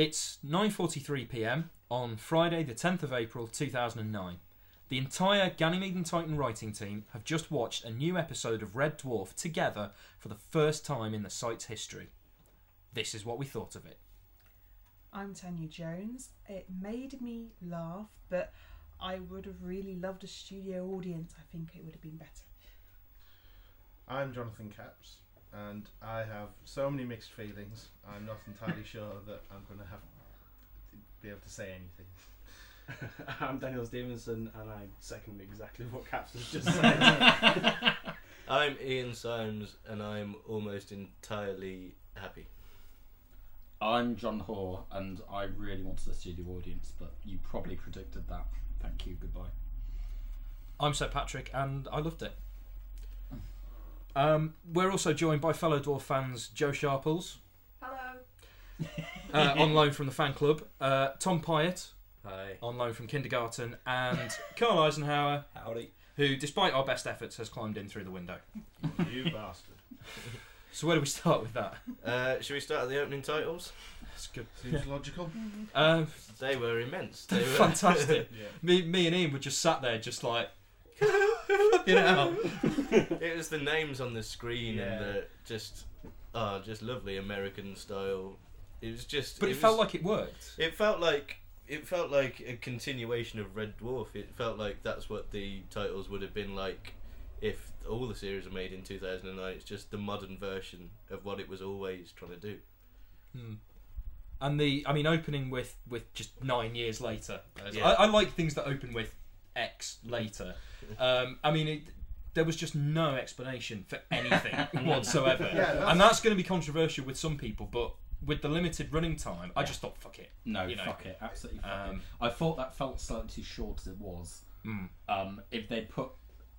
It's 9:43 p.m. on Friday, the 10th of April, 2009. The entire Ganymede and Titan writing team have just watched a new episode of Red Dwarf together for the first time in the site's history. This is what we thought of it. I'm Tanya Jones. It made me laugh, but I would have really loved a studio audience. I think it would have been better. I'm Jonathan Capps, and I have so many mixed feelings. I'm not entirely sure that I'm going to have be able to say anything. I'm Daniel Stevenson, and I second exactly what Capps has just said. I'm Ian Symes, and I'm almost entirely happy. I'm John Hoare, and I really wanted a studio audience, but you probably predicted that. Thank you. Goodbye. I'm Seb Patrick, and I loved it. Um, we're also joined by fellow Dwarf fans Joe Sharples, Hello. uh, on loan from the fan club, uh, Tom Pyatt, Hi. on loan from kindergarten, and Carl Eisenhower, Howdy. who, despite our best efforts, has climbed in through the window. you bastard. So where do we start with that? Uh, should we start at the opening titles? It's good. Seems logical. Um, They were immense. They were fantastic. Yeah. Me, me and Ian were just sat there, just like, you know. it was the names on the screen Yeah. and the just, oh, just lovely American style. It was just. But it, was- felt like it worked. It felt like it felt like a continuation of Red Dwarf. It felt like that's what the titles would have been like if all the series were made in 2009. It's just the modern version of what it was always trying to do. Hmm. And the, I mean, opening with with just nine years later. Yeah. I, I like things that open with X later. Um, I mean, it, there was just no explanation for anything whatsoever, Yeah, that's- and that's going to be controversial with some people. But with the limited running time, I just thought, fuck it. No, You know. fuck it. Absolutely fuck Um, it. I thought that felt slightly too short as it was. Mm. Um, if they'd put,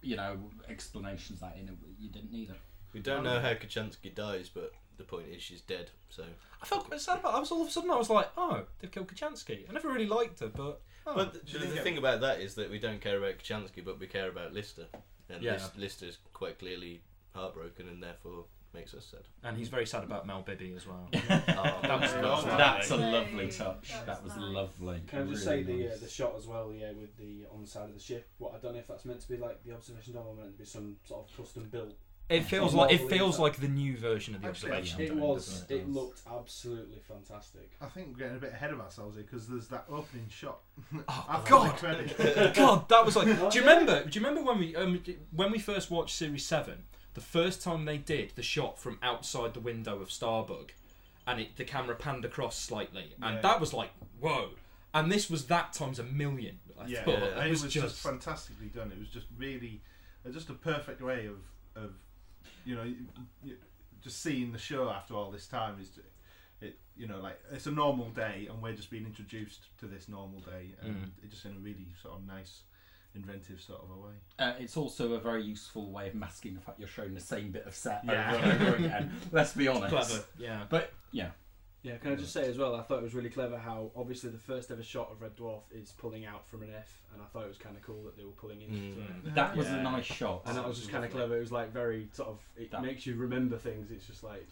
you know, explanations that in, it, you didn't need it. We don't know how Kochanski dies, but the point is she's dead. So, I felt quite sad about. It. I was all of a sudden, I was like, oh, they've killed Kochanski. I never really liked her, but. Oh, but she the, the thing about that is that we don't care about Kochanski, but we care about Lister, and Yeah. Lis- Lister's quite clearly heartbroken, and therefore makes us sad. and he's very sad about Mel Bibby as well. Oh, That was Oh. That's a Lovely. lovely touch. That That was was nice. lovely. Can I just Really say the uh, the shot as well? Yeah, with the on the side of the ship. What I don't know if that's meant to be like the observation dome or meant to be some sort of custom built. It feels like it feels like the new version of the Actually, observation. It Dome, was. doesn't It looked absolutely fantastic. I think we're getting a bit ahead of ourselves here because there's that opening shot. Oh God! God, that was like. Oh, Do you yeah. remember? Do you remember when we um, when we first watched Series Seven? The first time they did the shot from outside the window of Starbug, and it, the camera panned across slightly, and Yeah. that was like whoa. And this was that times a million. I yeah, thought. and it was, just, just. fantastically done. It was just really, uh, just a perfect way of, of, you know, you, you, just seeing the show after all this time is, it, you know, like it's a normal day, and we're just being introduced to this normal day, and Mm. it just in a really sort of nice, inventive sort of a way. Uh, it's also a very useful way of masking the fact you're showing the same bit of set Yeah. over and over again. Let's be honest. Clever, yeah. But yeah, Yeah, can I just say as well? I thought it was really clever how obviously the first ever shot of Red Dwarf is pulling out from an F, and I thought it was kind of cool that they were pulling into Mm. it. that was Yeah. a nice shot. And that was just kind of clever. It was like very sort of. It That- makes you remember things. It's just like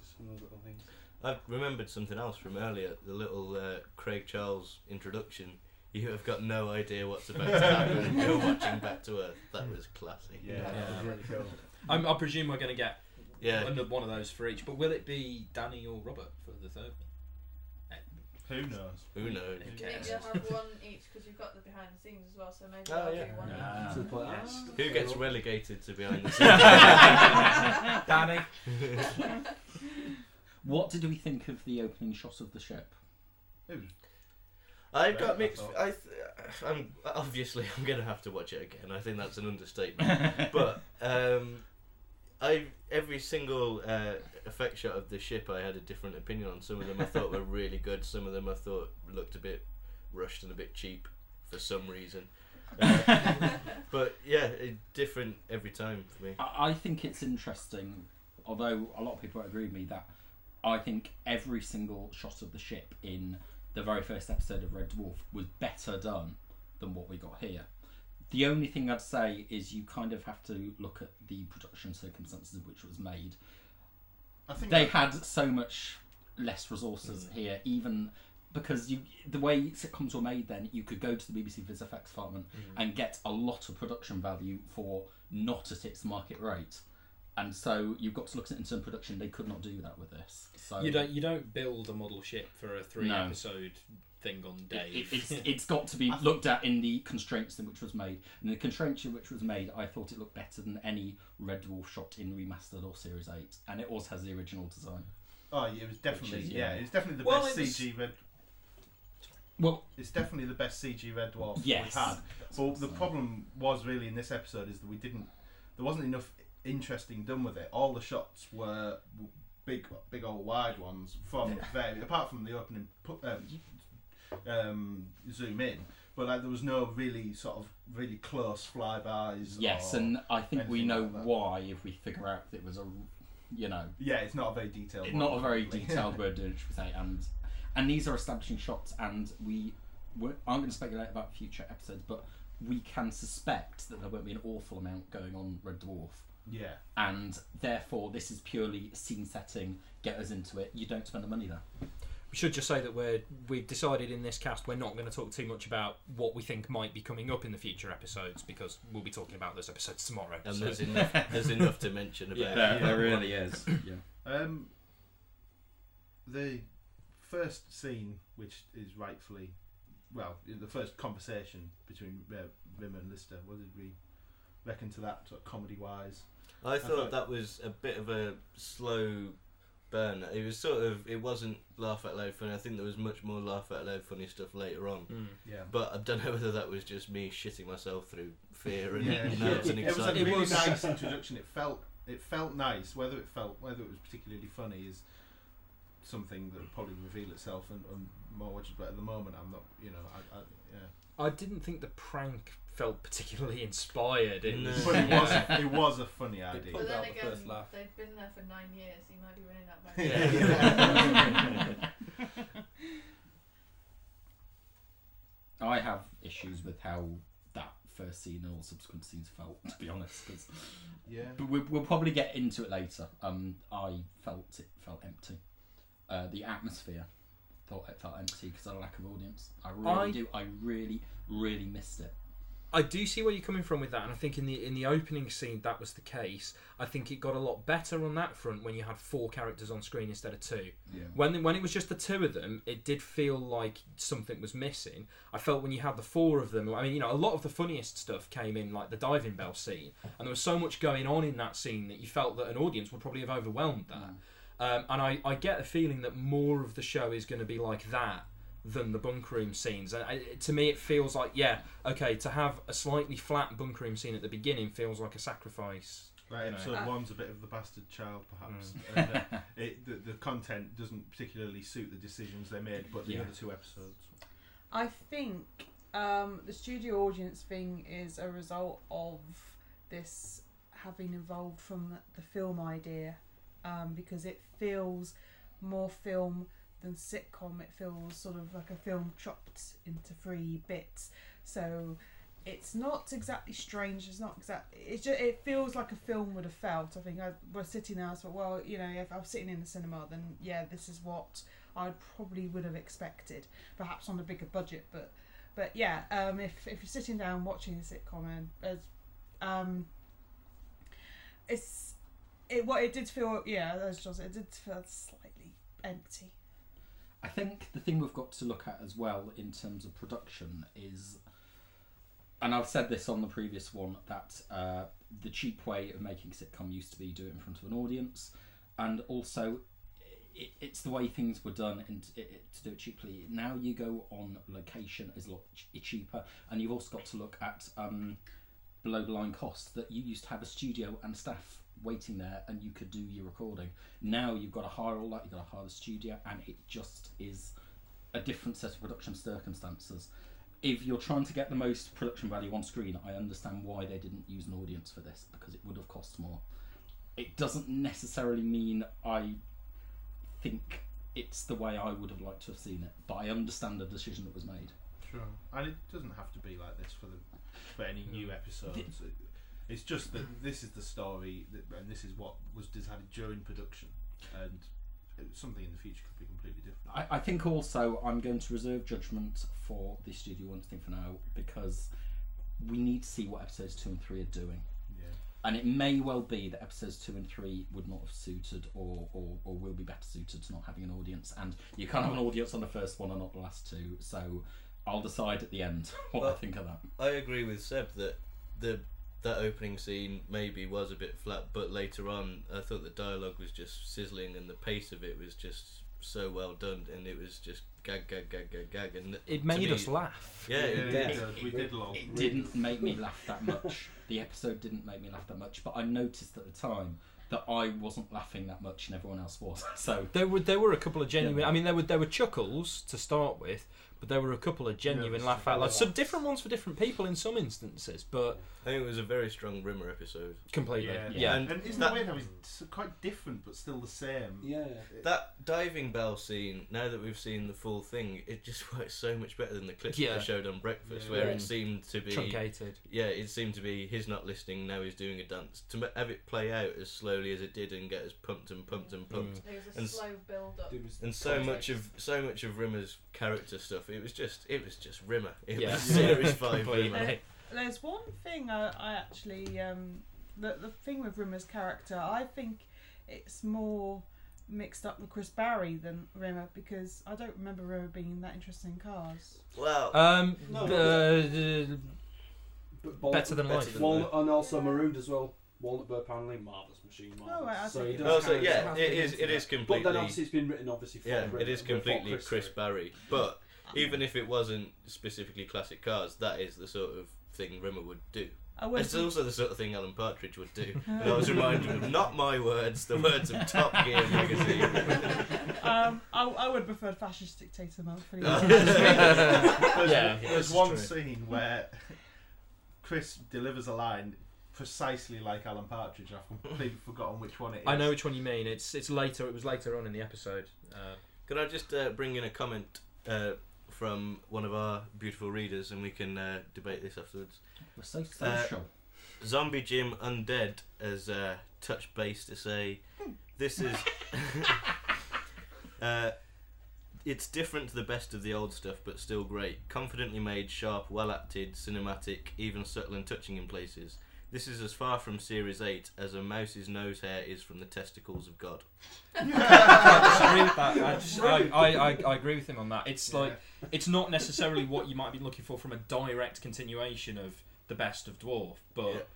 just one of those little things. I've remembered something else from earlier. The little uh, Craig Charles introduction. You have got no idea what's about to happen. You're watching Back to Earth. That was classic. Yeah, that was really cool. I'm, I presume we're going to get Yeah. another one of those for each. But will it be Danny or Robert for the third? Who knows? Who knows? Who Maybe cares? you'll have one each because you've got the behind the scenes as well. So maybe Oh, I'll yeah. do one Yeah. each. To the point- Yes. Who gets relegated to behind the scenes? Danny. What did we think of the opening shot of the ship? It was I've got mixed. I, th- I'm obviously I'm gonna have to watch it again. I think that's an understatement. but um, I every single uh, effect shot of the ship, I had a different opinion on. Some of them I thought were really good. Some of them I thought looked a bit rushed and a bit cheap for some reason. Uh, but yeah, it, different every time for me. I I think it's interesting, although a lot of people agree with me, that I think every single shot of the ship in the very first episode of Red Dwarf was better done than what we got here. The only thing I'd say is you kind of have to look at the production circumstances of which it was made. I think They that- had so much less resources Mm. here, even because you the way sitcoms were made then you could go to the BBC Viz FX department and get a lot of production value for not at its market rate. And so you've got to look at it in terms of production. They could not do that with this. So You don't you don't build a model ship for a three No. episode thing on It, Dave. it, it's, it's got to be looked at in the constraints in which was made. And the constraints in which was made, I thought it looked better than any Red Dwarf shot in remastered or Series Eight, and it also has the original design. Oh, yeah, it was definitely is, yeah. yeah. it's definitely the Well, best was- CG red. Well, It's definitely the best CG red dwarf yes. we've had. But the saying. problem was really in this episode is that we didn't. There wasn't enough interesting done with it. All the shots were big, big old wide ones from very apart from the opening um, um, zoom in. But like there was no really sort of really close flybys. Yes, or- and I think we know like why if we figure out that it was a, you know, yeah, it's not a very detailed. not a very detailed word, we say? And and these are establishing shots, and we we're, aren't going to speculate about future episodes, but we can suspect that there won't be an awful amount going on Red Dwarf, yeah, and therefore this is purely scene setting. Get us into it. You don't spend the money there. We should just say that we're we've decided in this cast we're not going to talk too much about what we think might be coming up in the future episodes because we'll be talking about those episodes tomorrow. And So- there's enough. There's enough to mention about. Yeah, it. there really is. Yeah. Um, the first scene, which is rightfully, well, the first conversation between uh, Rim and Lister, what did we reckon to that, sort of comedy wise? I thought- thought that was a bit of a slow burn. It was sort of. It wasn't laugh out loud funny. I think there was much more laugh out loud funny stuff later on. Mm. Yeah. But I don't know whether that was just me shitting myself through fear and Yeah, nerves and excitement. it was a really was- nice introduction. It felt it felt nice. Whether it felt whether it was particularly funny is something that will probably reveal itself and, and more watches. But at the moment, I'm not. You know, I, I yeah. I didn't think the prank felt particularly inspired. It No. was, But it was yeah. it was a funny idea. But then out the again, first laugh. they've been there for nine years. He might be winning that back. I have issues with how that first scene or subsequent scenes felt, to be honest. 'cause- Yeah. but we, we'll probably get into it later. Um, I felt it felt empty. Uh, the atmosphere thought it felt empty because of a lack of audience. I really I- do. I really, really missed it. I do see where you're coming from with that, and I think in the in the opening scene that was the case. I think it got a lot better on that front when you had four characters on screen instead of two. Yeah. When when it was just the two of them, it did feel like something was missing. I felt when you had the four of them. I mean, you know, a lot of the funniest stuff came in like the diving bell scene, and there was so much going on in that scene that you felt that an audience would probably have overwhelmed that. Um, and I, I get the feeling that more of the show is going to be like that than the bunk room scenes. And I, to me, it feels like yeah, okay, to have a slightly flat bunk room scene at the beginning feels like a sacrifice. Right, You know. episode Ah. one's a bit of the bastard child, perhaps. And, uh, it, the, the content doesn't particularly suit the decisions they made, but the Yeah. other two episodes. I think um, the studio audience thing is a result of this having evolved from the, the film idea um, because it feels more film than sitcom. It feels sort of like a film chopped into three bits. So it's not exactly strange. It's not exactly. It just it feels like a film would have felt. I think I was sitting there. I thought, well, you know, if I was sitting in the cinema, then yeah, this is what I probably would have expected. Perhaps on a bigger budget, but but yeah, um, if if you're sitting down watching a sitcom and as um, it's it what it did feel yeah, as Joss, it did feel slightly empty. I think the thing we've got to look at as well in terms of production is, and I've said this on the previous one, that uh, the cheap way of making sitcom used to be do it in front of an audience, and also it, it's the way things were done and it, it- to do it cheaply. Now you go on location is a lot ch- cheaper, and you've also got to look at um, below the line costs that you used to have a studio and staff waiting there and you could do your recording. Now you've got to hire all that, you've got to hire the studio, and it just is a different set of production circumstances. If you're trying to get the most production value on screen, I understand why they didn't use an audience for this because it would have cost more. It doesn't necessarily mean I think it's the way I would have liked to have seen it, but I understand the decision that was made. Sure. And it doesn't have to be like this for the for any new episodes. It- It's just that this is the story, that, and this is what was decided during production, and something in the future could be completely different. I, I think also I'm going to reserve judgment for the Studio One thing for now because we need to see what episodes two and three are doing. Yeah. And it may well be that episodes two and three would not have suited or, or, or will be better suited to not having an audience. And you can't have an audience on the first one and not the last two. So I'll decide at the end what I think of that. I agree with Seb that the that opening scene maybe was a bit flat, but later on, I thought the dialogue was just sizzling and the pace of it was just so well done, and it was just gag, gag, gag, gag, gag, and It made me- us laugh. Yeah, it it did. did. We did lol. It didn't make me laugh that much. The episode didn't make me laugh that much, but I noticed at the time that I wasn't laughing that much and everyone else was. So There were there were a couple of genuine. Yeah. I mean, there were there were chuckles to start with, but there were a couple of genuine Nervous laugh out loud. laughs. Some different ones for different people in some instances, but I think it was a very strong Rimmer episode. completely. Yeah. Yeah. And And isn't that- it weird how he's quite different but still the same? Yeah. That diving bell scene, now that we've seen the full thing, it just works so much better than the clips that Yeah. they showed on Breakfast, Yeah. where Yeah. it seemed to be Truncated. yeah, it seemed to be he's not listening now. He's doing a dance to have it play out as slowly as it did and get us pumped and pumped and pumped. Mm. There was a And slow build up. And so context. much of so much of Rimmer's character stuff, it was just it was just Rimmer. It Yeah. was series five Completely. Rimmer. There's one thing I, I actually um, the the thing with Rimmer's character. I think it's more mixed up with Chris Barrie than Rimmer because I don't remember Rimmer being that interested in cars. Well, Um, No, the- But Bal- better than Better life. than Walnut, and also marooned as well. Walnut Bird paneling, marvelous machine. Marvelous. Oh, right, so see. he does well, so have- yeah, have it been is into it is completely But then obviously it's been written obviously for yeah, Rimmer, it is completely Chris, did. Barrie. But even if it wasn't specifically classic cars, that is the sort of thing Rimmer would do. I It's also the sort of thing Alan Partridge would do. And I was reminded of not my words, the words of Top Gear magazine. um, I, I would prefer fascist dictator mode for the There's, Yeah, there's one true. scene where Chris delivers a line precisely like Alan Partridge. I've completely forgotten which one it is. I know which one you mean. It's it's later. It was later on in the episode. Uh, Could I just uh, bring in a comment uh, from one of our beautiful readers and we can uh, debate this afterwards? we're so Uh. Zombie Jim Undead has uh, touched base to say this is. uh, it's different to the best of the old stuff, but still great. Confidently made, sharp, well acted, cinematic, even subtle and touching in places. This is as far from Series 8 as a mouse's nose hair is from the testicles of God. I disagree with that. I, just, I, I, I, I agree with him on that. It's like it's not necessarily what you might be looking for from a direct continuation of the best of Dwarf, but.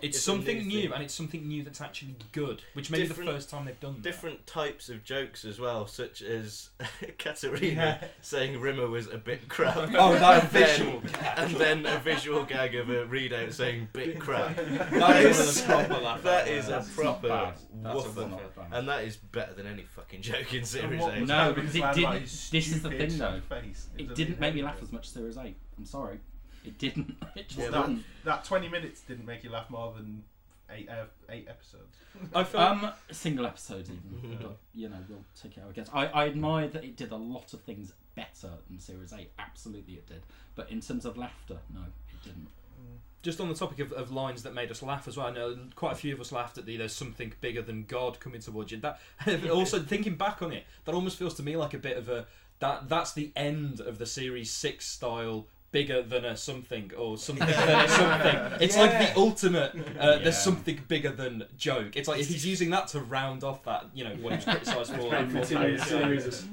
It's, It's something new new, and it's something new that's actually good, which may be the first time they've done that. Different types of jokes as well, such as Katerina saying Rimmer was a bit crap. Oh, that And then- visual. and then a visual gag of a readout saying bit crap. That is one of the proper laugh That out is a proper not. That's a woofer. not bad. And that is better than any fucking joke in Series what 8. No, because it didn't- about this is the thing, though. Face? It was didn't make me laugh as much as Series 8. I'm sorry. It didn't. It just Well, didn't. That 20 minutes didn't make you laugh more than eight uh, eight episodes. I felt Um, single episodes even, but you know we'll take it out again. I, I admire that it did a lot of things better than Series Eight. Absolutely, it did. But in terms of laughter, no, it didn't. just on the topic of, of lines that made us laugh as well. I know quite a few of us laughed at the "There's something bigger than God coming towards you." That also thinking back on it, that almost feels to me like a bit of a that that's the end of the series six style. Bigger than a something or something than a something. It's like the ultimate. Uh, Yeah. There's something bigger than joke. It's like he's using that to round off that. You know what he was criticised for. Very for- continuous yeah.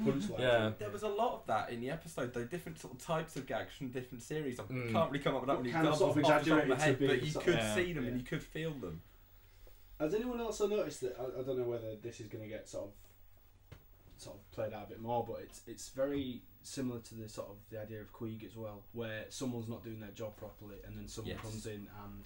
of. Yeah. There was a lot of that in the episode, though. Different sort of types of gags from different series. I Mm. can't really come up with that many Kind of examples sort of off the top of my to head, be but you could of- see them yeah. and you could feel them. Has anyone else noticed that? I, I don't know whether this is going to get sort of sort of played out a bit more, but it's it's very similar to the sort of the idea of Queeg as well, where someone's not doing their job properly, and then someone Yes. comes in and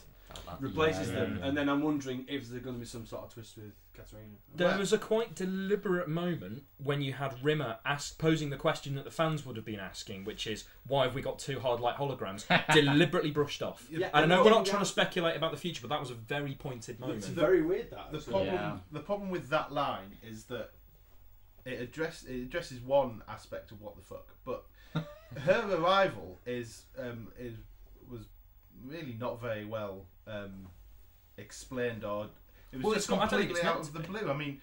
replaces Yeah, them, yeah, yeah. and then I'm wondering if there's going to be some sort of twist with Katerina. There Well- was a quite deliberate moment when you had Rimmer ask, posing the question that the fans would have been asking, which is, why have we got two hard light holograms? deliberately brushed off. Yeah, And I know we're not trying to speculate about the future, but that was a very pointed moment. It's very weird that. The problem, Yeah. the problem with that line is that it address it addresses one aspect of what the fuck, but her arrival is um, is was really not very well um, explained or it was Well, just it's not- I completely it's out meant of the blue. I mean,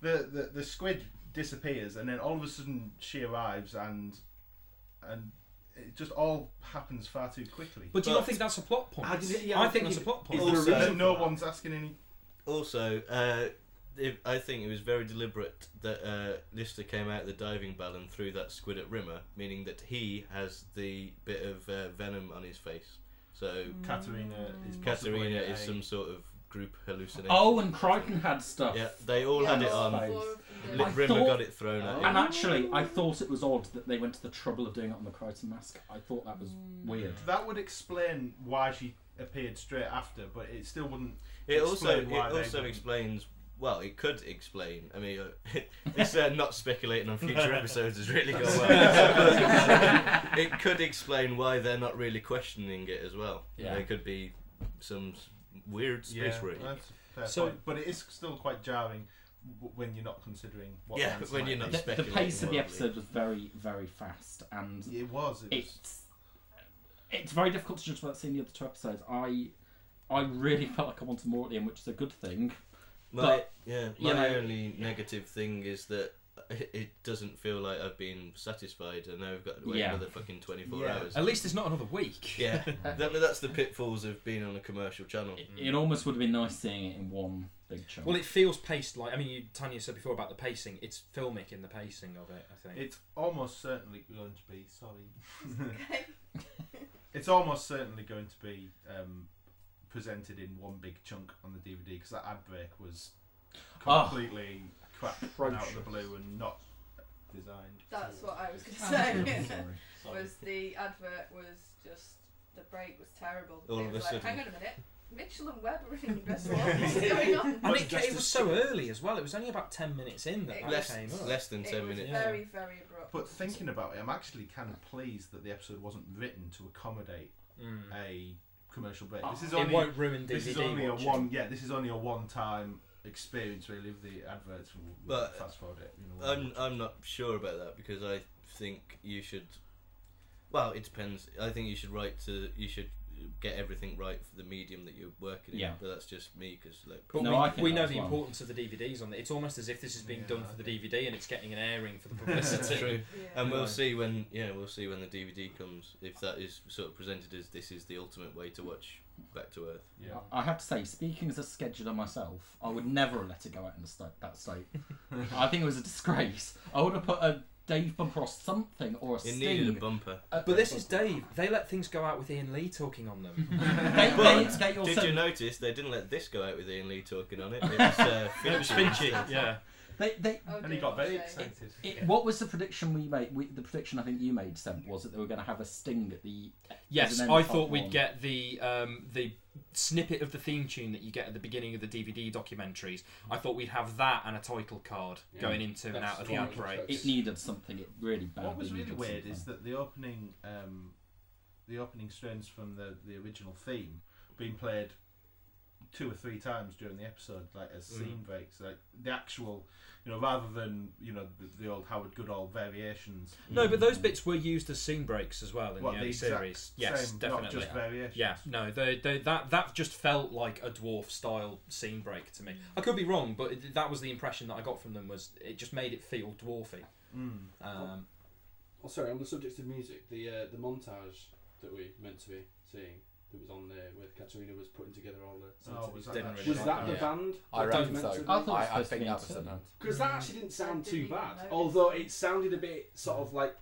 the, the the squid disappears, and then all of a sudden she arrives, and and it just all happens far too quickly. But do you But- not think that's a plot point? I yeah, I I think think that's a plot point. is there a Also- no one's asking any. Also, uh, it, I think it was very deliberate that uh, Lister came out of the diving bell and threw that squid at Rimmer, meaning that he has the bit of uh, venom on his face. So Katerina is possibly Katerina a- is some sort of group hallucination. Oh, and Kryten had stuff. yeah, they all Yeah, had it on. Space. four of them Li- Rimmer thought- got it thrown at him. And actually, I thought it was odd that they went to the trouble of doing it on the Kryten mask. I thought that was weird. That would explain why she appeared straight after, but it still wouldn't. It also it explain why they also didn't. explains. Well, it could explain. I mean, uh, it's uh, not speculating on future episodes has really gone well. It could explain why they're not really questioning it as well. Yeah. There could be some weird space raid. that's a fair So- point. But it is still quite jarring when you're not considering what. Yeah, the answer when might you're not be. The, the speculating pace of the episode was very, very fast, and It was. It was it's it's very difficult to judge without seeing the other two episodes. I I really felt like I wanted more at the end, which is a good thing. My, But, yeah, you my know- only negative thing is that it it doesn't feel like I've been satisfied, and now I've got to wait Yeah. another fucking 24 Yeah. hours. At least it's not another week. Yeah, that, that's the pitfalls of being on a commercial channel. It, it almost would have been nice seeing it in one big chunk. Well, it feels paced like. I mean, you, Tanya said before about the pacing. It's filmic in the pacing of it. I think. It's almost certainly going to be. Sorry. It's almost certainly going to be um, presented in one big chunk on the DVD because that ad break was Oh. completely crap and out of the blue and not designed. That's what I was going to say. sorry. was the advert was just the break was terrible. All it of was a like, sudden. hang on a minute, Mitchell and Webb are in this one. What's going on? and it, it was so early as well. It was only about ten minutes in that It that Less, came up. less than 10 was minutes. Yeah. very, very abrupt. But thinking about it, I'm actually kind of pleased that the episode wasn't written to accommodate Mm. a commercial break. Oh, this is It only won't ruin DVD this is only watching. a one. Yeah, this is only a one-time experience. Really, of the adverts. But fast forward it. You know, I'm, I'm not sure about that because I think you should. Well, it depends. I think you should write to. You should get everything right for the medium that you're working in. Yeah. But that's just me because like. But No, I we, think we know the well. importance of the DVDs on it. It's almost as if this is being Yeah, done for the DVD and it's getting an airing for the publicity. true. yeah. And we'll see when yeah we'll see when the DVD comes if that is sort of presented as this is the ultimate way to watch Back to Earth. yeah. I have to say, speaking as a scheduler myself, I would never have let it go out in the state, that state. I think it was a disgrace. I would have put a Dave bumper or something or a It sting. needed a bumper. Uh, But this is Dave. They let things go out with Ian Lee talking on them. They, But they, they also, Did you notice they didn't let this go out with Ian Lee talking on it? It was, uh, it was Finchie. Yeah. They, they, Oh, And he got very excited. it, what was the prediction we made? We, the prediction I think you made, Seb, was that they were going to have a sting at the. Yes, end I thought we'd one. get the um, the snippet of the theme tune that you get at the beginning of the DVD documentaries. I thought we'd have that and a title card Yeah. going into and out of the what I was outbreak. It needed something. It really badly What was really weird something. is that the opening, um, the opening strains from the the original theme being played two or three times during the episode, like as Mm. scene breaks, like the actual, you know, rather than you know the, the old Howard Goodall variations. No, but those bits were used as scene breaks as well in What the the early exact series. Yes, same, definitely. not just variations. Yeah, no, they, they, that that just felt like a dwarf style scene break to me. I could be wrong, but it, that was the impression that I got from them. Was it just made it feel dwarfy? Mm. Um, Oh, sorry. On the subject of music, the uh, the montage that we meant to be seeing that was on there, where Katerina was putting together all the. Oh, was that, Didn't actually- really was that the Yeah. band? I that reckon so. I, thought I, I think that was the band. Because that actually didn't sound I too didn't even bad. notice. Although it sounded a bit sort of like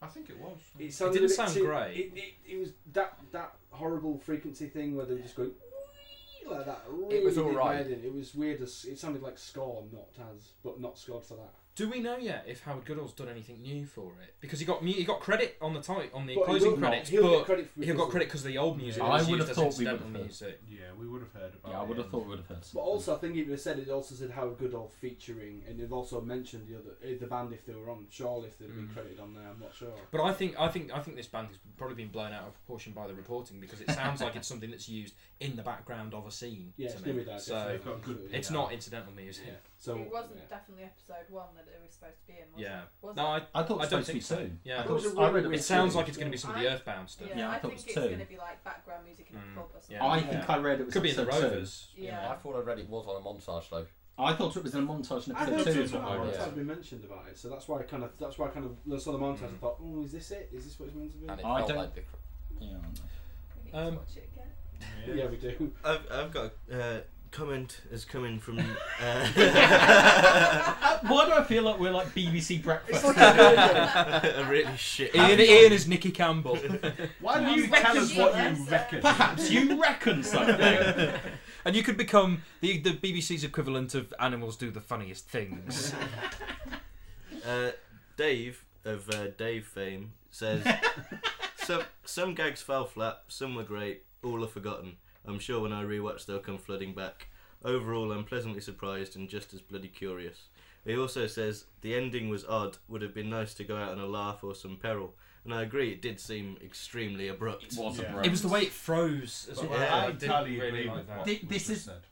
I think it was. it sounded didn't sound too, great. It, it, it was that that horrible frequency thing where they were just going like that. Really It was alright. my. It was weird. As, it sounded like score, not as, but not scored for that. Do we know yet if Howard Goodall's done anything new for it? Because he got mu- he got credit on the title on the But he closing will not. credits, He'll get but credit for he got of- credit because of the old music Yeah. was I would used have as thought we incidental would have. music. Yeah, we would have heard about. It. Yeah, I would have in- thought we would have heard. But also, I think it was said it also said Howard Goodall featuring, and they've also mentioned the other eh, the band if they were on. Surely if they'd been Mm. credited on there, I'm not sure. But I think I think I think this band has probably been blown out of proportion by the reporting because it sounds like it's something that's used in the background of a scene. Yeah, to it's me. gonna be that. So They've got good- it's not incidental music. Yeah. So it wasn't yeah. definitely episode one that it was supposed to be in, was Yeah. it? Was No. I, I thought it I was don't to think be so. two. Yeah, I thought it was thought- a I really read it it sounds like it's going to be some of the Earthbound stuff. Yeah, Yeah, I I, thought it think was it's going to be like background music in a Mm. pub or something. Yeah. I think Yeah. I read it was Could be in the. Rovers. Yeah. I thought I read it was on a montage though. I thought it was in a montage in I episode heard two. two is what I montage read. been mentioned about it, so that's why I kind of that's why I kind of saw the montage. I thought, oh, is this it? Is this what it's meant to be? And it I felt like the. Yeah, We need Um, to watch it again. Yeah, we do. I've, I've got uh, comment is coming from. Uh, Why do I feel like we're like BBC breakfast? a really shit. Ian, Ian is Nicky Campbell. Why don't You you tell us what you uh, reckon? Perhaps you reckon something. and you could become the, the BBC's equivalent of animals do the funniest things. Uh, Dave of uh, Dave fame says some some gags fell flat, some were great, all are forgotten. I'm sure when I rewatch they'll come flooding back. Overall, I'm pleasantly surprised and just as bloody curious. He also says the ending was odd. Would have been nice to go out on a laugh or some peril. And I agree, it did seem extremely abrupt. It was Yeah. a it was the way it froze as But well. Yeah. I I didn't really agree like with that. what this is- said.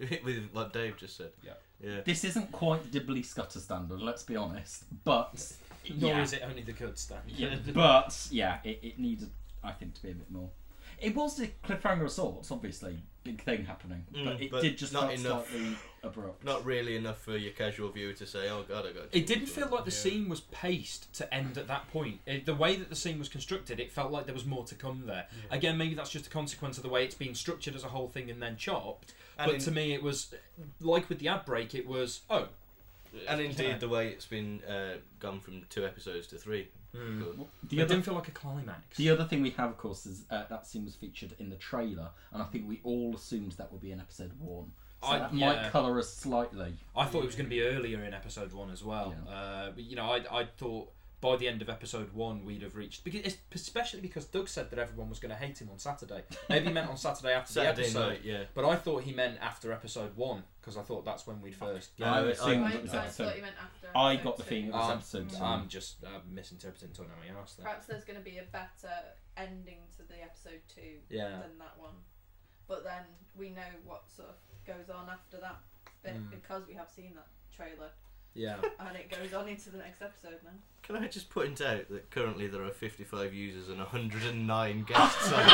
With what Dave just said. Yeah. Yeah. This isn't quite Dibley Scudder standard, let's be honest. But Nor yeah, is it only the good stand. yeah, but yeah, it, it needed, I think, to be a bit more. It was the cliffhanger of sorts, obviously, big thing happening, Mm, but it but did just not felt enough. slightly abrupt. Not really enough for your casual viewer to say, "Oh God, I got." It didn't feel like the Yeah. scene was paced to end at that point. It, the way that the scene was constructed, it felt like there was more to come there. Again, maybe that's just a consequence of the way it's been structured as a whole thing and then chopped. And but in- to me, it was like with the ad break. It was oh, And indeed, Yeah. the way it's been uh, gone from two episodes to three. Good. The it other, didn't feel like a climax. the other thing we have, of course, is uh, that scene was featured in the trailer, and I think we all assumed that would be in episode one. So I- that yeah. might colour us slightly. I thought it was going to be earlier in episode one as well. Uh, but, you know, I, I thought by the end of episode one we'd have reached because it's, especially because Doug said that everyone was going to hate him on Saturday. Maybe he meant on Saturday after the episode, night, yeah. but I thought he meant after episode one because I thought that's when we'd first. Yeah, I I- assumed I, I thought you meant after. I got the two. feeling it was Um, episode two. I'm just uh, misinterpreting talking out there. Perhaps there's going to be a better ending to the episode two Yeah. than that one. But then we know what sort of goes on after that bit Mm. because we have seen that trailer Yeah. and it goes on into the next episode now. Can I just point out that currently there are 55 users and 109 guests on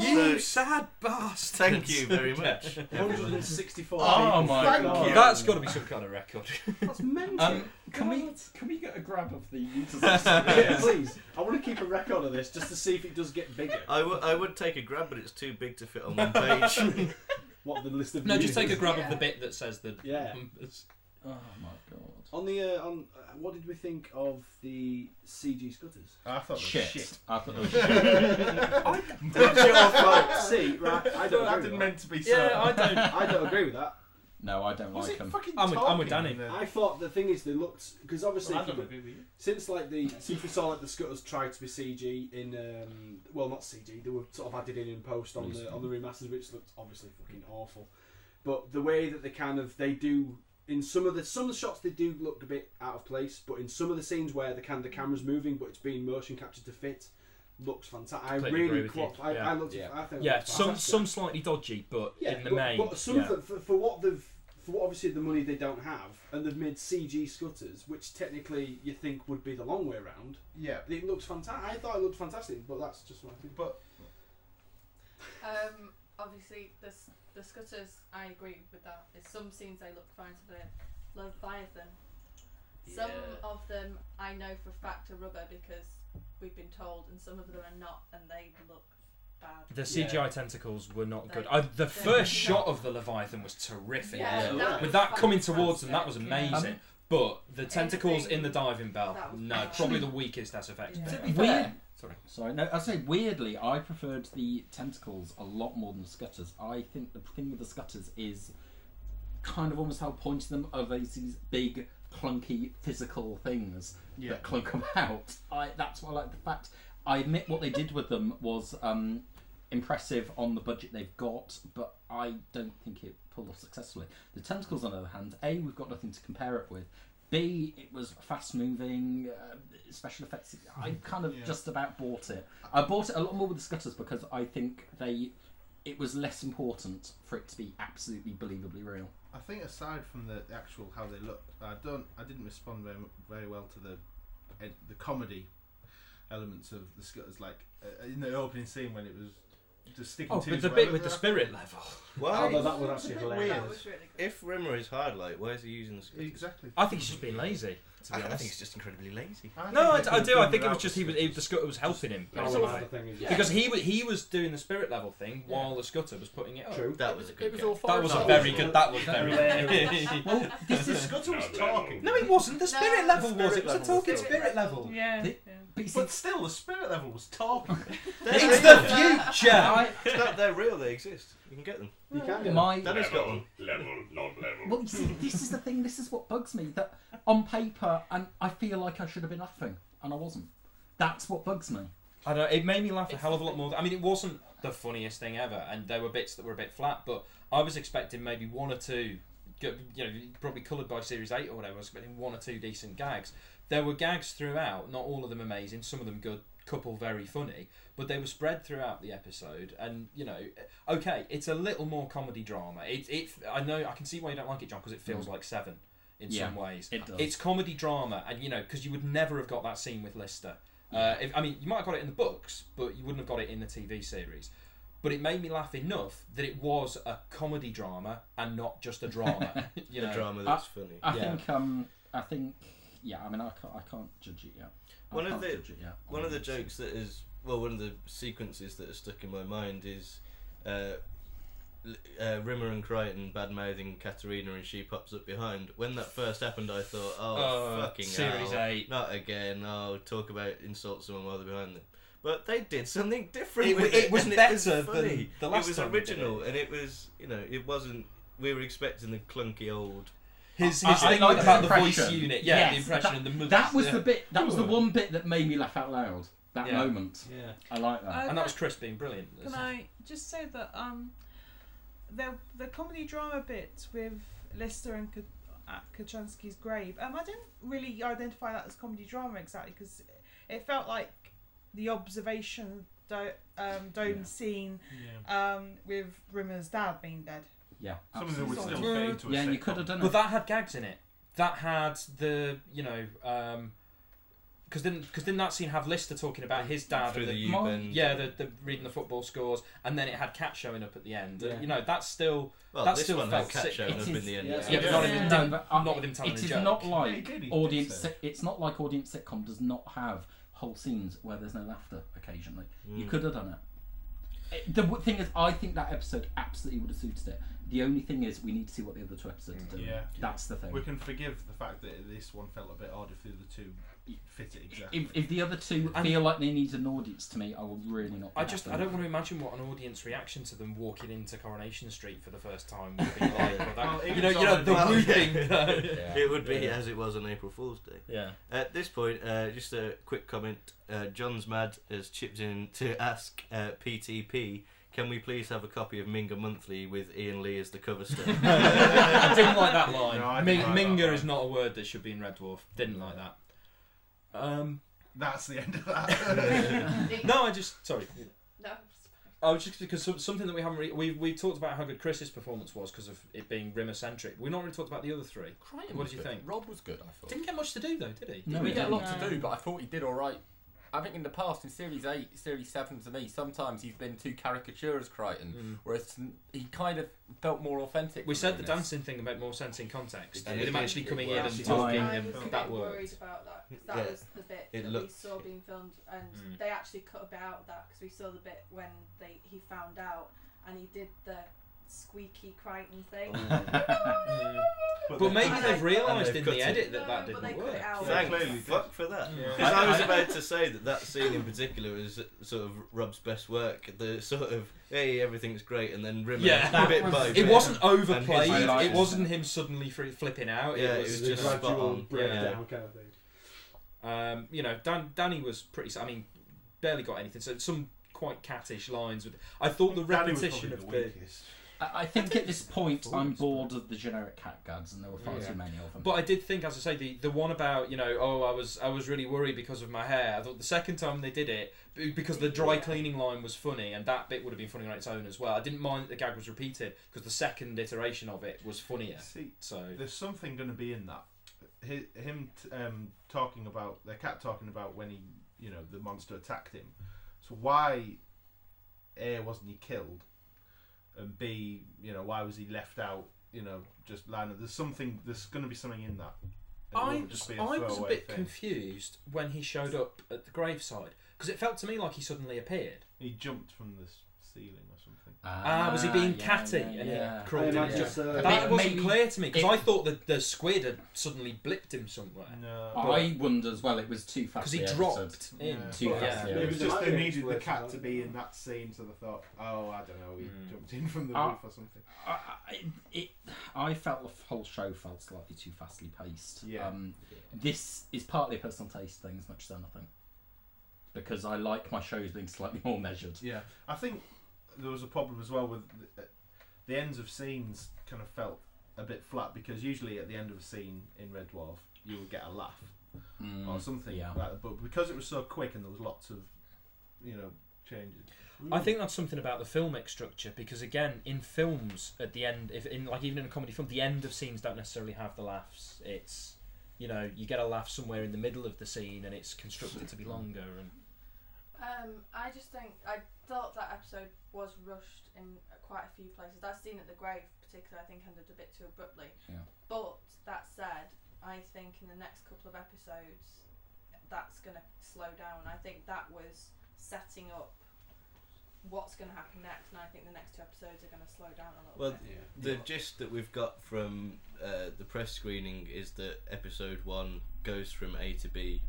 You So- sad bastard. Thank you very much. everyone. 164. Oh my Thank god! you. That's got to be some kind of record. That's mental. Um, can we can we get a grab of the users? yeah, please. I want to keep a record of this just to see if it does get bigger. I, w- I would take a grab, but it's too big to fit on one page. What the list of no, just take a users- grab of the bit that says the Yeah. numbers. oh my god! On the uh, on, uh, what did we think of the CG scutters? I thought it was Shit. shit. I thought it was shit. See, right, I don't that agree didn't with meant to be so. Yeah, I don't. that. I don't agree with that. No, I don't Was like it them. fucking I'm with- I'm with Danny. in I thought the thing is they looked because obviously I if you don't put- agree with you. since like the since we saw like the scutters tried to be CG in um, well not CG they were sort of added in in post on the on the remasters which looked obviously fucking awful, but the way that they kind of they do in some of the some of the shots they do look a bit out of place, but in some of the scenes where the can the camera's moving but it's being motion captured to fit looks fantastic. I Completely agree really with you. clocked. I, Yeah. I looked. Yeah. I think it Yeah, looked some fantastic. some slightly dodgy, but Yeah, in the but, main, but some yeah. for, for, for what they've for what obviously the money they don't have, and they've made CG scutters, which technically you think would be the long way around. Yeah, It looks fantastic. I thought it looked fantastic, but that's just what I think. but Um, obviously, the s- the scutters, I agree with that. There's some scenes they look fine to the Leviathan. Some Yeah. of them I know for a fact are rubber because we've been told, and some of them are not, and they look bad. The CGI tentacles were not good. I, the first not- shot of the Leviathan was terrific. Yeah, Yeah. that With was that coming towards them, that was fantastic. amazing. Um, but the tentacles in the diving bell, no, bad. probably the weakest as effects. Yeah. To be Weird. sorry, sorry. No, I say weirdly, I preferred the tentacles a lot more than the scutters. I think the thing with the scutters is kind of almost how pointing them are these these big, clunky, physical things yeah, that clunk them out. I that's why I like the fact. I admit what they did with them was um, impressive on the budget they've got, but I don't think it pulled off successfully. The tentacles, on the other hand, a we've got nothing to compare it with. B, it was fast moving, uh, special effects. I kind of Yeah. just about bought it. I bought it a lot more with the scutters because I think they, it was less important for it to be absolutely believably real. I think aside from the actual how they look, I don't, I didn't respond very, very well to the the comedy elements of the scutters. Like uh, in the opening scene when it was just sticking Oh, to but his the bit with the spirit level. Why? Although that was actually bit hilarious. That was really good. If Rimmer is hard light, why is he using the scutters? Exactly. I think he's just being lazy. To I, be I honest. think he's just incredibly lazy. no, I, I do. I think it was just he was. He, the scutter was helping him That was basically. also the thing, is- because he was he was doing the spirit level thing Yeah. while the scutter was putting it up. True. That was a good It was gag. all That was a fine. very good. That was very. Well, oh, this The is. scutter was talking. no, it wasn't. The spirit No, level the was. It was a talking spirit level. Yeah. But you see, But still, the spirit level was talking. It's the future. I, It's not, they're real. They exist. You can get them. You can get my Danny's got one. level, not level. Well, you see, this is the thing. This is what bugs me. That on paper, and I feel like I should have been laughing, and I wasn't. That's what bugs me. I don't know. It made me laugh a hell of a lot more. I mean, it wasn't the funniest thing ever, and there were bits that were a bit flat. But I was expecting maybe one or two. You know, probably coloured by Series Eight or whatever. I was expecting one or two decent gags. There were gags throughout. Not all of them amazing. Some of them good. Couple very funny, but they were spread throughout the episode. And you know, okay, it's a little more comedy drama. It, it. I know I can see why you don't like it, John, because it feels like Seven in Yeah, some ways. It does. It's comedy drama, and you know, because you would never have got that scene with Lister. Uh, if, I mean, you might have got it in the books, but you wouldn't have got it in the TV series. But it made me laugh enough that it was a comedy drama and not just a drama. you The know, drama that's funny. I Yeah. think. Um. I think. Yeah. I mean, I can't. I can't judge it yet. I One of the- judge it yet. One of the jokes that is well, one of the sequences that are stuck in my mind is uh, uh, Rimmer and Kryten bad mouthing Katerina, and she pops up behind. When that first happened, I thought, oh, Oh, fucking Series hell, eight. not again. Oh, talk about insult someone while they're behind them. But they did something different. It with it, it was and better was than funny. the last It was time original, it. and it was you know it wasn't. We were expecting the clunky old. His I- his I thing like about the the voice unit, yeah, the Yes, impression and the moves. That was yeah. the bit. That was the one bit that made me laugh out loud. That Yeah. moment. Yeah, I like that. Uh, and that was Chris being brilliant. Can I just say that um, the the comedy drama bit with Lister and K- at Kochanski's grave, um, I didn't really identify that as comedy drama exactly because it felt like the observation do, um, dome Yeah. scene Yeah. um, with Rimmer's dad being dead. Yeah. Something that would still fit into a Yeah, and you sitcom. could have done it. But that had gags in it. That had the you know um, because didn't because didn't that scene have Lister talking about his dad through and the the, U-bend. yeah the, the reading the football scores and then it had Cat showing up at the end. Yeah. You know that's still Well, that this still one felt had Cat sick. showing It up is- in the end. yeah, of Yeah, but episode. not in- No, but I- not with him telling It a is joke. not Yeah, like he did, he did audience. say. si- it's not like audience sitcom does not have whole scenes where there's no laughter occasionally. You Mm. could have done it. It- The w- thing is, I think that episode absolutely would have suited it. The only thing is, we need to see what the other two episodes are doing. Yeah. That's the thing. We can forgive the fact that this one felt a bit odd if the other two fit it exactly. If, if the other two And- feel like they need an audience to me, I will really not. I just I don't want to imagine what an audience reaction to them walking into Coronation Street for the first time would be like. or that- Well, it you know, was you know the Well, whooping. yeah. Yeah. It would be Yeah. as it was on April Fool's Day. yeah. At this point, uh, just a quick comment. Uh, John's Mad has chipped in to ask uh, PTP, can we please have a copy of Minga Monthly with Ian Lee as the cover star? I didn't like that line. No, I Ming- didn't like that Minger line. is not a word that should be in Red Dwarf. Didn't like that. Um, That's the end of that. no, I just sorry. No. I was just because something that we haven't really we we talked about how good Chris's performance was because of it being Rimmer centric. We've not really talked about the other three. Kryten What was did you good. think? Rob was good, I thought. Didn't get much to do though, did he? No, we he get a didn't. lot to do, but I thought he did all right. I think in the past, in Series 8, Series 7 to me, sometimes he's been too caricature as Kryten, Mm. whereas he kind of felt more authentic. We said the in dancing thing made more sense in context. It And him actually It coming in and It talking and that bit worked. worried about that 'cause that Yeah. was the bit It that looked- we saw being filmed, and Mm. they actually cut a bit out of that because we saw the bit when they he found out and he did the squeaky Kryten thing. But But maybe they've they've realised in the it. edit that No, that didn't cut work. out. Yeah, Thank fuck for that. Yeah. Because I was about to say that that scene in particular is sort of Rob's best work. The sort of hey everything's great, and then Rimmer Yeah. That bit was- by It bit. wasn't overplayed. his It wasn't him suddenly fr- flipping out. Yeah, it it was was just spot gradual on. breakdown kind of thing. Um, you know, Dan, Danny was pretty. I mean, barely got anything. So some quite cattish lines. With I thought the Danny was repetition probably of the the. Weakest. I, I think at this point, I'm bored of the generic cat gags, and there were far Yeah. too many of them. But I did think, as I say, the, the one about you know, oh, I was I was really worried because of my hair. I thought the second time they did it b- because the dry Yeah. cleaning line was funny, and that bit would have been funny on its own as well. I didn't mind that the gag was repeated because the second iteration of it was funnier. See, So there's something going to be in that. Hi- Him t- um, talking about the cat talking about when he, you know, the monster attacked him. So why a wasn't he killed, and b you know why was he left out? You know, just line. There's something. There's going to be something in that. I, be a I was a bit thing. confused when he showed up at the graveside because it felt to me like he suddenly appeared. He jumped from the s- ceiling or something. Ah, was he being yeah, catty yeah, and yeah. he crawled in? Just- so. That Maybe- wasn't clear to me because I thought that the squid had suddenly blipped him somewhere No, I wonder as well. It was too fast. because he dropped in. Yeah. Too But, fast, yeah. yeah. it was just they needed the cat to be in that scene, so they thought, oh, I don't know, he Mm. jumped in from the roof or something. I, I- it, I felt the whole show felt slightly too fastly paced. Yeah. Um, this is partly a personal taste thing as much as anything. Because I like my shows being slightly more measured. Yeah, I think there was a problem as well with the, the ends of scenes. Kind of felt a bit flat because usually at the end of a scene in Red Dwarf, you would get a laugh Mm, or something yeah. like that. But because it was so quick and there was lots of, you know, changes. I think that's something about the filmic structure because again, in films, at the end, if in like even in a comedy film, the end of scenes don't necessarily have the laughs. It's you know you get a laugh somewhere in the middle of the scene and it's constructed to be longer and Um, I just think I thought that episode was rushed in quite a few places. That scene at the grave, particularly, I think ended a bit too abruptly. Yeah. But that said, I think in the next couple of episodes, that's going to slow down. I think that was setting up what's going to happen next, and I think the next two episodes are going to slow down a little Well, bit. The gist that we've got from uh, the press screening is that episode one goes from A to B.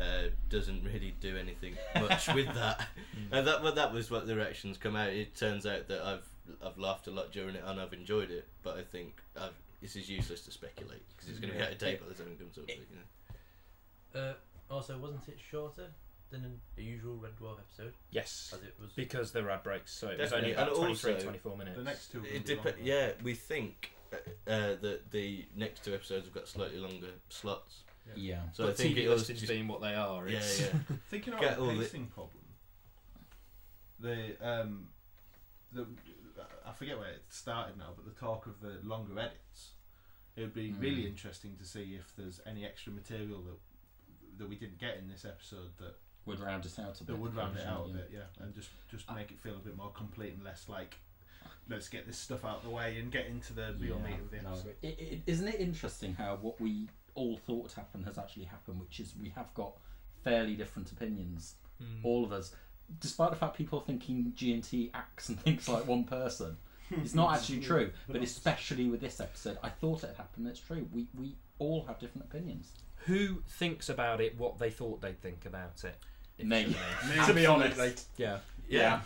Uh, doesn't really do anything much with that, and that but that was what the reactions come out. It turns out that I've I've laughed a lot during it and I've enjoyed it, but I think I've, this is useless to speculate because it's going to be out of date by the time it comes up. It- you know. Uh, also, wasn't it shorter than an, a usual Red Dwarf episode? yes, As it was. because there are breaks, so it was only about And 23, also, 24 minutes. The next two. It dep- longer. yeah, we think uh, uh, that the next two episodes have got slightly longer slots, Yeah. so but I think TV it was listings just, being what they are, yeah, it's, yeah. Thinking about all the the- pacing problem, the um, the I forget where it started now, but the talk of the longer edits. It would be really Mm. interesting to see if there's any extra material that that we didn't get in this episode that, Would round it out a bit. that would round it out a yeah. bit, yeah, and just just make it feel a bit more complete and less like let's get this stuff out of the way and get into the real Yeah, meat of the no, episode. it, it, isn't it interesting how what we all thought happened has actually happened, which is we have got fairly different opinions, Mm. all of us, despite the fact people are thinking G and T acts and thinks like one person. It's not actually true, but especially with this episode, I thought it happened. It's true. We we all have different opinions. Who thinks about it what they thought they'd think about it? Me, Me. to be honest. Yeah. Yeah.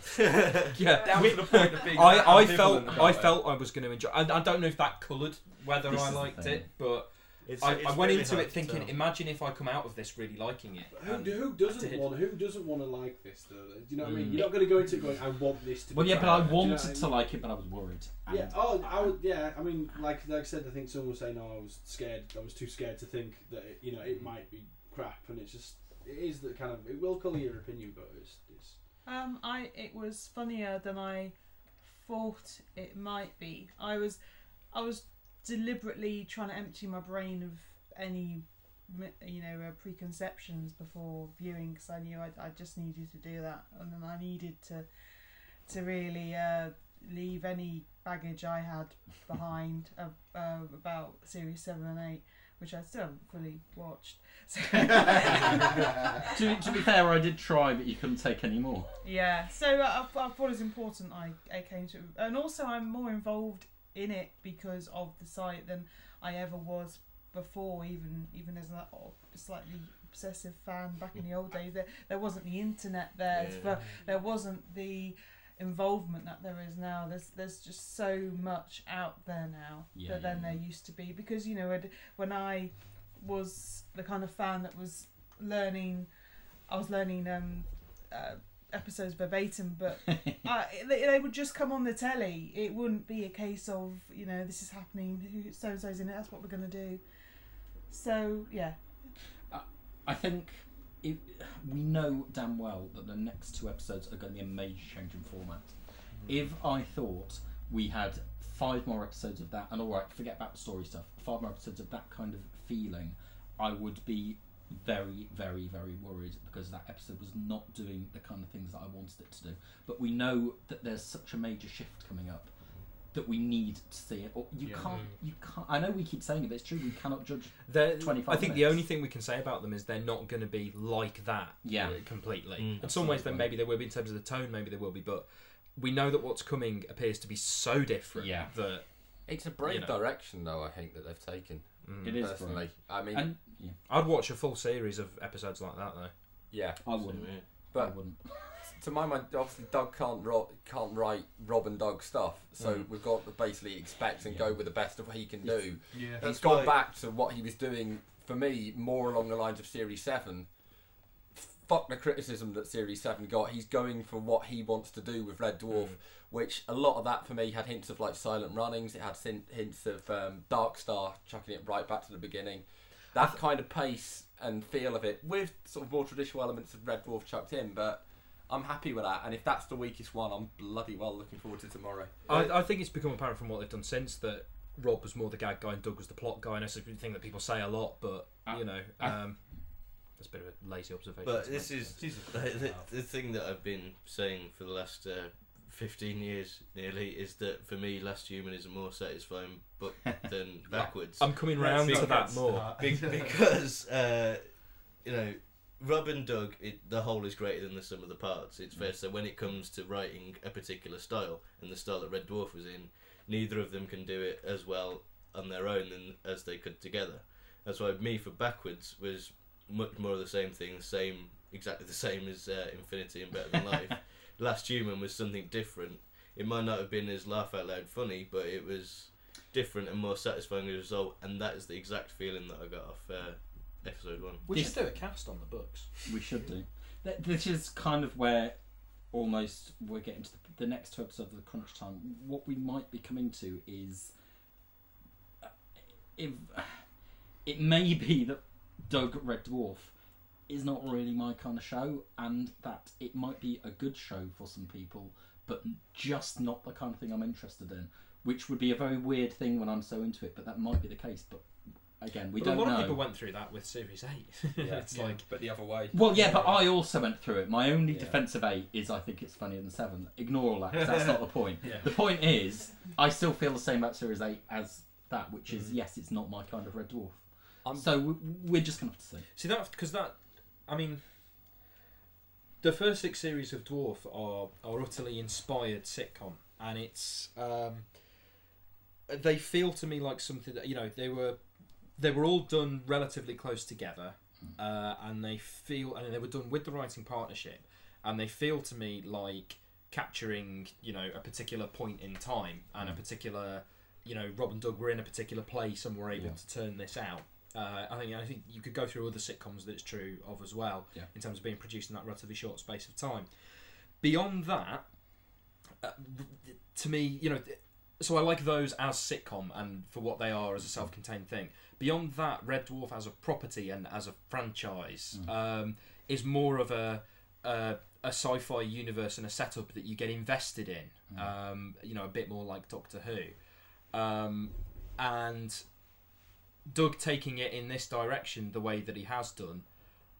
Yeah, Down we- to the point of being I, I felt about I it. felt I was going to enjoy. I, I don't know if that coloured whether This I liked it, but It's, I, it's I went really into it thinking, imagine if I come out of this really liking it. Who, who doesn't want? Who doesn't want to like this though? Do you know what I mean? Mm. You're not going to go into it going, "I want this to." Be. Well, be yeah, but I bad." Do you know wanted what to mean? like it, but I was worried. And Yeah. Oh, I would. Yeah. I mean, like like I said, I think someone was saying, "No, I was scared. I was too scared to think that it, you know it might be crap." And it's just it is the kind of it will colour your opinion, but it's, it's Um, I it was funnier than I thought it might be. I was, I was deliberately trying to empty my brain of any, you know, uh, preconceptions before viewing because I knew I, I just needed to do that, and then I needed to, to really uh, leave any baggage I had behind uh, uh, about series seven and eight, which I still haven't fully watched. So to, to be fair, I did try, but you couldn't take any more. Yeah, so uh, I, I thought it's important I, I came to, and also I'm more involved in it because of the site than I ever was before. Even even as a slightly obsessive fan back in the old days, there there wasn't the internet there, Yeah. but there wasn't the involvement that there is now. There's there's just so much out there now Yeah, that than yeah, there used to be because you know when I was the kind of fan that was learning, I was learning um, uh, episodes verbatim, but I, they, they would just come on the telly. It wouldn't be a case of you know this is happening. So and so's in it. That's what we're gonna do. So yeah, I think it, we know damn well that the next two episodes are going to be a major change in format. Mm-hmm. If I thought we had five more episodes of that, and all right, forget about the story stuff, five more episodes of that kind of feeling, I would be very, very, very worried because that episode was not doing the kind of things that I wanted it to do. But we know that there's such a major shift coming up that we need to see it. Or you Yeah. can't, you can't. I know we keep saying it, but it's true. We cannot judge. They're, 25 I think the only thing we can say about them is they're not going to be like that Yeah. uh, completely. Mm. In some ways, then maybe they will be in terms of the tone, maybe they will be, but we know that what's coming appears to be so different Yeah. that It's a brave You know. direction, though. I think that they've taken. Mm. It is personally. brave. I mean, And yeah, I'd watch a full series of episodes like that though. yeah. I wouldn't. So, yeah. I But wouldn't. to my mind, obviously Doug can't ro- can't write Rob and Doug stuff, so Mm. we've got to basically expect and go with the best of what he can do. Yeah. He's That's gone why- back to what he was doing for me, more along the lines of Series Seven. Fuck the criticism that Series Seven got. He's going for what he wants to do with Red Dwarf, Mm. which a lot of that for me had hints of like Silent Runnings. It had sin- hints of um, Dark Star, chucking it right back to the beginning. That kind of pace and feel of it, with sort of more traditional elements of Red Dwarf chucked in, but. I'm happy with that, and if that's the weakest one, I'm bloody well looking forward to tomorrow. I, I think it's become apparent from what they've done since that Rob was more the gag guy and Doug was the plot guy. And that's a thing that people say a lot, but Uh, you know, I- um, that's a bit of a lazy observation. But this make. is the, the, the thing that I've been saying for the last uh, 15 years nearly is that for me, Last Human is a more satisfying book than Backwards. I'm coming round to that Because- more. Be- because uh, you know Rob and Doug, it, the whole is greater than the sum of the parts. It's fair to say when it comes to writing a particular style and the style that Red Dwarf was in, neither of them can do it as well on their own than as they could together. That's why me for backwards was much more of the same thing, same exactly the same as uh, Infinity and Better Than Life. Last Human was something different. It might not have been as laugh out loud funny, but it was different and more satisfying as a result. And that is the exact feeling that I got off uh, episode one. We should do a cast on the books. We should do. Th- This is kind of where almost we're getting to the, the next two episodes of the crunch time. What we might be coming to is uh, if it may be that Doug Red Dwarf is not really my kind of show, and that it might be a good show for some people, but just not the kind of thing I'm interested in. Which would be a very weird thing when I'm so into it, but that might be the case. But again, we but don't know. a lot know. of people went through that with Series Eight. yeah, it's like but the other way. Well, yeah, but I also went through it. My only Yeah. defense of eight is I think it's funnier than seven. Ignore all that. 'cause that's not the point. Yeah. The point is, I still feel the same about series eight as that, which is Mhm. yes, it's not my kind of red dwarf. I'm- so we- we're just gonna have to see. See that because that, I mean, the first six series of Dwarf are are utterly inspired sitcom, and it's um, they feel to me like something that you know they were they were all done relatively close together, uh, and they feel and they were done with the writing partnership, and they feel to me like capturing you know a particular point in time and a particular you know Rob and Doug were in a particular place and were able Yeah. to turn this out. Uh, I think I think you could go through other sitcoms that it's true of as well Yeah. in terms of being produced in that relatively short space of time. Beyond that, uh, to me, you know, so I like those as sitcom and for what they are as a self-contained thing. Beyond that, Red Dwarf as a property and as a franchise um, is more of a, a a sci-fi universe and a setup that you get invested in. Um, you know, a bit more like Doctor Who, um, and Doug taking it in this direction the way that he has done.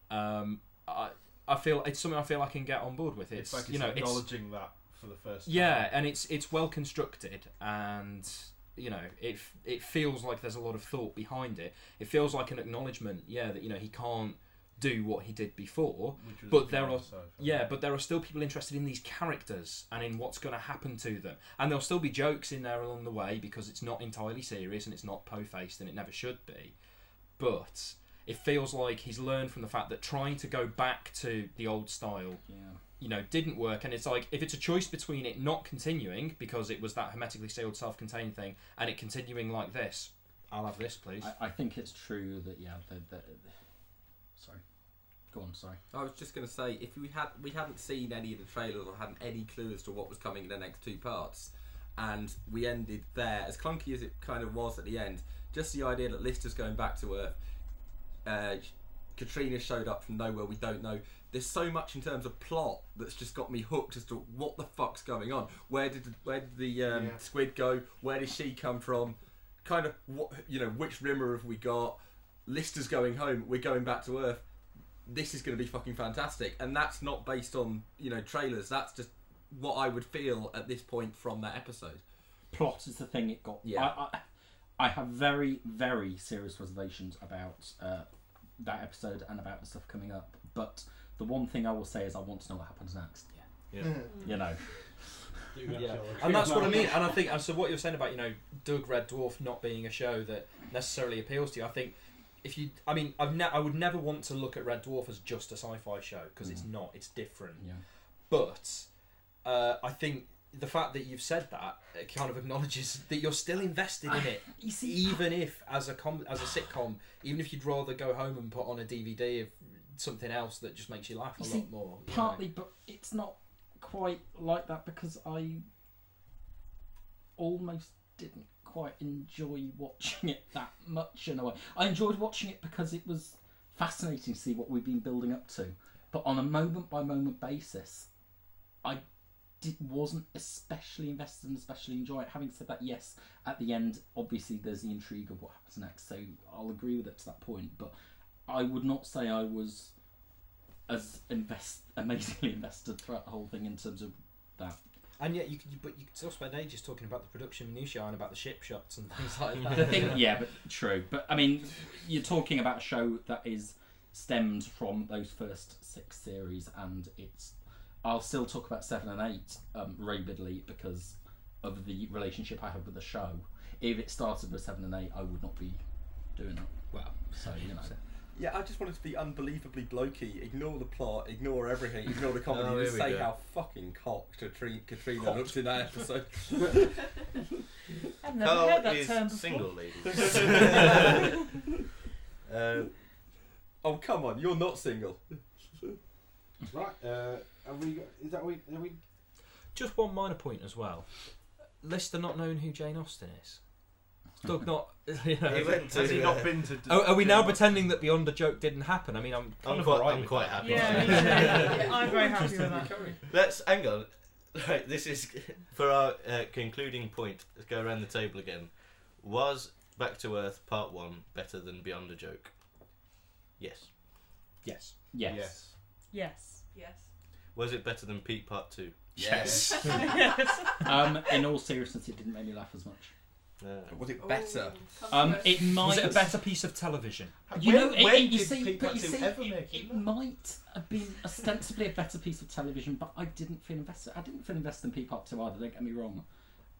Um, I I feel it's something I feel I can get on board with. It's, It's like you know it's acknowledging that for the first time. yeah, and it's it's well constructed, and you know it it feels like there's a lot of thought behind it. It feels like an acknowledgement, yeah, that you know he can't do what he did before. But there are- sci-fi. Yeah, but there are still people interested in these characters and in what's going to happen to them, and there'll still be jokes in there along the way because it's not entirely serious and it's not po-faced and it never should be. But it feels like he's learned from the fact that trying to go back to the old style Yeah. you know didn't work and it's like if it's a choice between it not continuing because it was that hermetically sealed self-contained thing and it continuing like this i'll have this please I, I think it's true that yeah. The, the, sorry. Go on. Sorry. I was just going to say, if we had we hadn't seen any of the trailers or hadn't any clue as to what was coming in the next two parts, and we ended there, as clunky as it kind of was at the end, just the idea that Lister's going back to Earth, uh, Katerina showed up from nowhere, we don't know. There's so much in terms of plot that's just got me hooked as to what the fuck's going on. Where did the, where did the um, Yeah. squid go? Where did she come from? Kind of what you know? Which Rimmer have we got? Lister's going home, we're going back to Earth. This is going to be fucking fantastic, and that's not based on you know trailers. That's just what I would feel at this point from that episode. plot is the thing it got. Yeah. I, I, I have very, very serious reservations about uh, that episode and about the stuff coming up. But the one thing I will say is I want to know what happens next. Yeah. Yeah. you know, Yeah, and that's what I mean. And I think, and so what you're saying about you know Doug Red Dwarf not being a show that necessarily appeals to you, I think if you, I mean, I've ne- I would never want to look at Red Dwarf as just a sci-fi show because it's Mhm. not. It's different. yeah. But uh, I think the fact that you've said that it kind of acknowledges that you're still invested in it, You see, even if as a com- as a sitcom, even if you'd rather go home and put on a DVD of something else that just makes you laugh a You lot more. you know. partly, but it's not quite like that because I almost didn't quite enjoy watching it that much in a way. I enjoyed watching it because it was fascinating to see what we've been building up to, but on a moment by moment basis, I did, wasn't especially invested and especially enjoy it. Having said that, yes, at the end, obviously there's the intrigue of what happens next, so I'll agree with it to that point, but I would not say I was as invest amazingly invested throughout the whole thing in terms of that. And yet, you could, but you could still spend ages talking about the production minutiae and about the ship shots and things like that. The thing, yeah, but true. But I mean, you're talking about a show that is stemmed from those first six series, and it's. I'll still talk about seven and eight um, rabidly because of the relationship I have with the show. If it started with seven and eight, I would not be doing that. Well, So you know, Yeah, I just wanted to be unbelievably blokey, ignore the plot, ignore everything, ignore the comedy, Oh, and just say go. how fucking cocked Katerina, Katerina looked in that episode. I've never Carl heard that is term before. single, ladies. uh, oh come on, you're not single. Right, uh, have we got, is that we, have we just one minor point as well. Lister not knowing who Jane Austen is. Doug not. You know, he went to. Has he not been to? Oh, are we now pretending that Beyond a Joke didn't happen? I mean, I'm kind I'm of quite, alright I'm with quite happy. Yeah, to- me too. I'm very happy with that. Let's hang on. Right, this is for our uh, concluding point. Let's go around the table again. Was Back to Earth Part One better than Beyond a Joke? Yes. Yes. yes, Yes. Yes. Yes. Was it better than Pete Part Two? yes. yes. um, in all seriousness, it didn't make me laugh as much. Uh, Was it better? Ooh, Um, it might Was it a better piece of television? You when, know, it- when it- you did see- Pete but you see, ever make It it? might have been ostensibly a better piece of television, but I didn't feel invested. I didn't feel invested in Pete Part 2 either, don't get me wrong.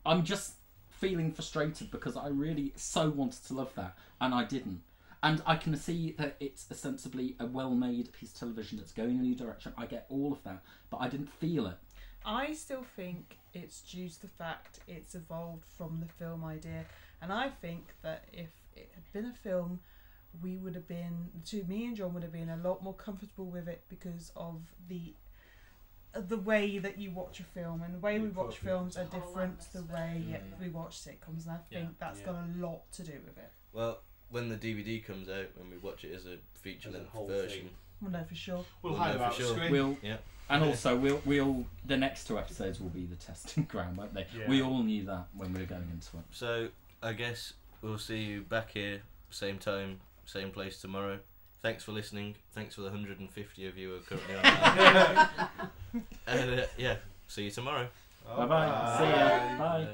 I'm just feeling frustrated because I really so wanted to love that, and I didn't. And I can see that it's ostensibly a well made piece of television that's going in a new direction. I get all of that, but I didn't feel it. I still think it's due to the fact it's evolved from the film idea, and I think that if it had been a film, we would have been to me and John would have been a lot more comfortable with it because of the uh, the way that you watch a film and the way we watch films are different to the way atmosphere. we watch sitcoms, and I think Yeah. that's Yeah. got a lot to do with it. well, when the DVD comes out and we watch it as a feature-length version, thing. Well, no, for sure. We'll We'll hide know them for the sure. screen. We'll, Yeah. And also, we'll, we'll the next two episodes will be the testing ground, won't they? Yeah. We all knew that when we were going into it. so I guess we'll see you back here, same time, same place tomorrow. Thanks for listening. Thanks for the 150 of you who are currently on. and uh, yeah, see you tomorrow. Bye bye. See ya. Bye. Uh,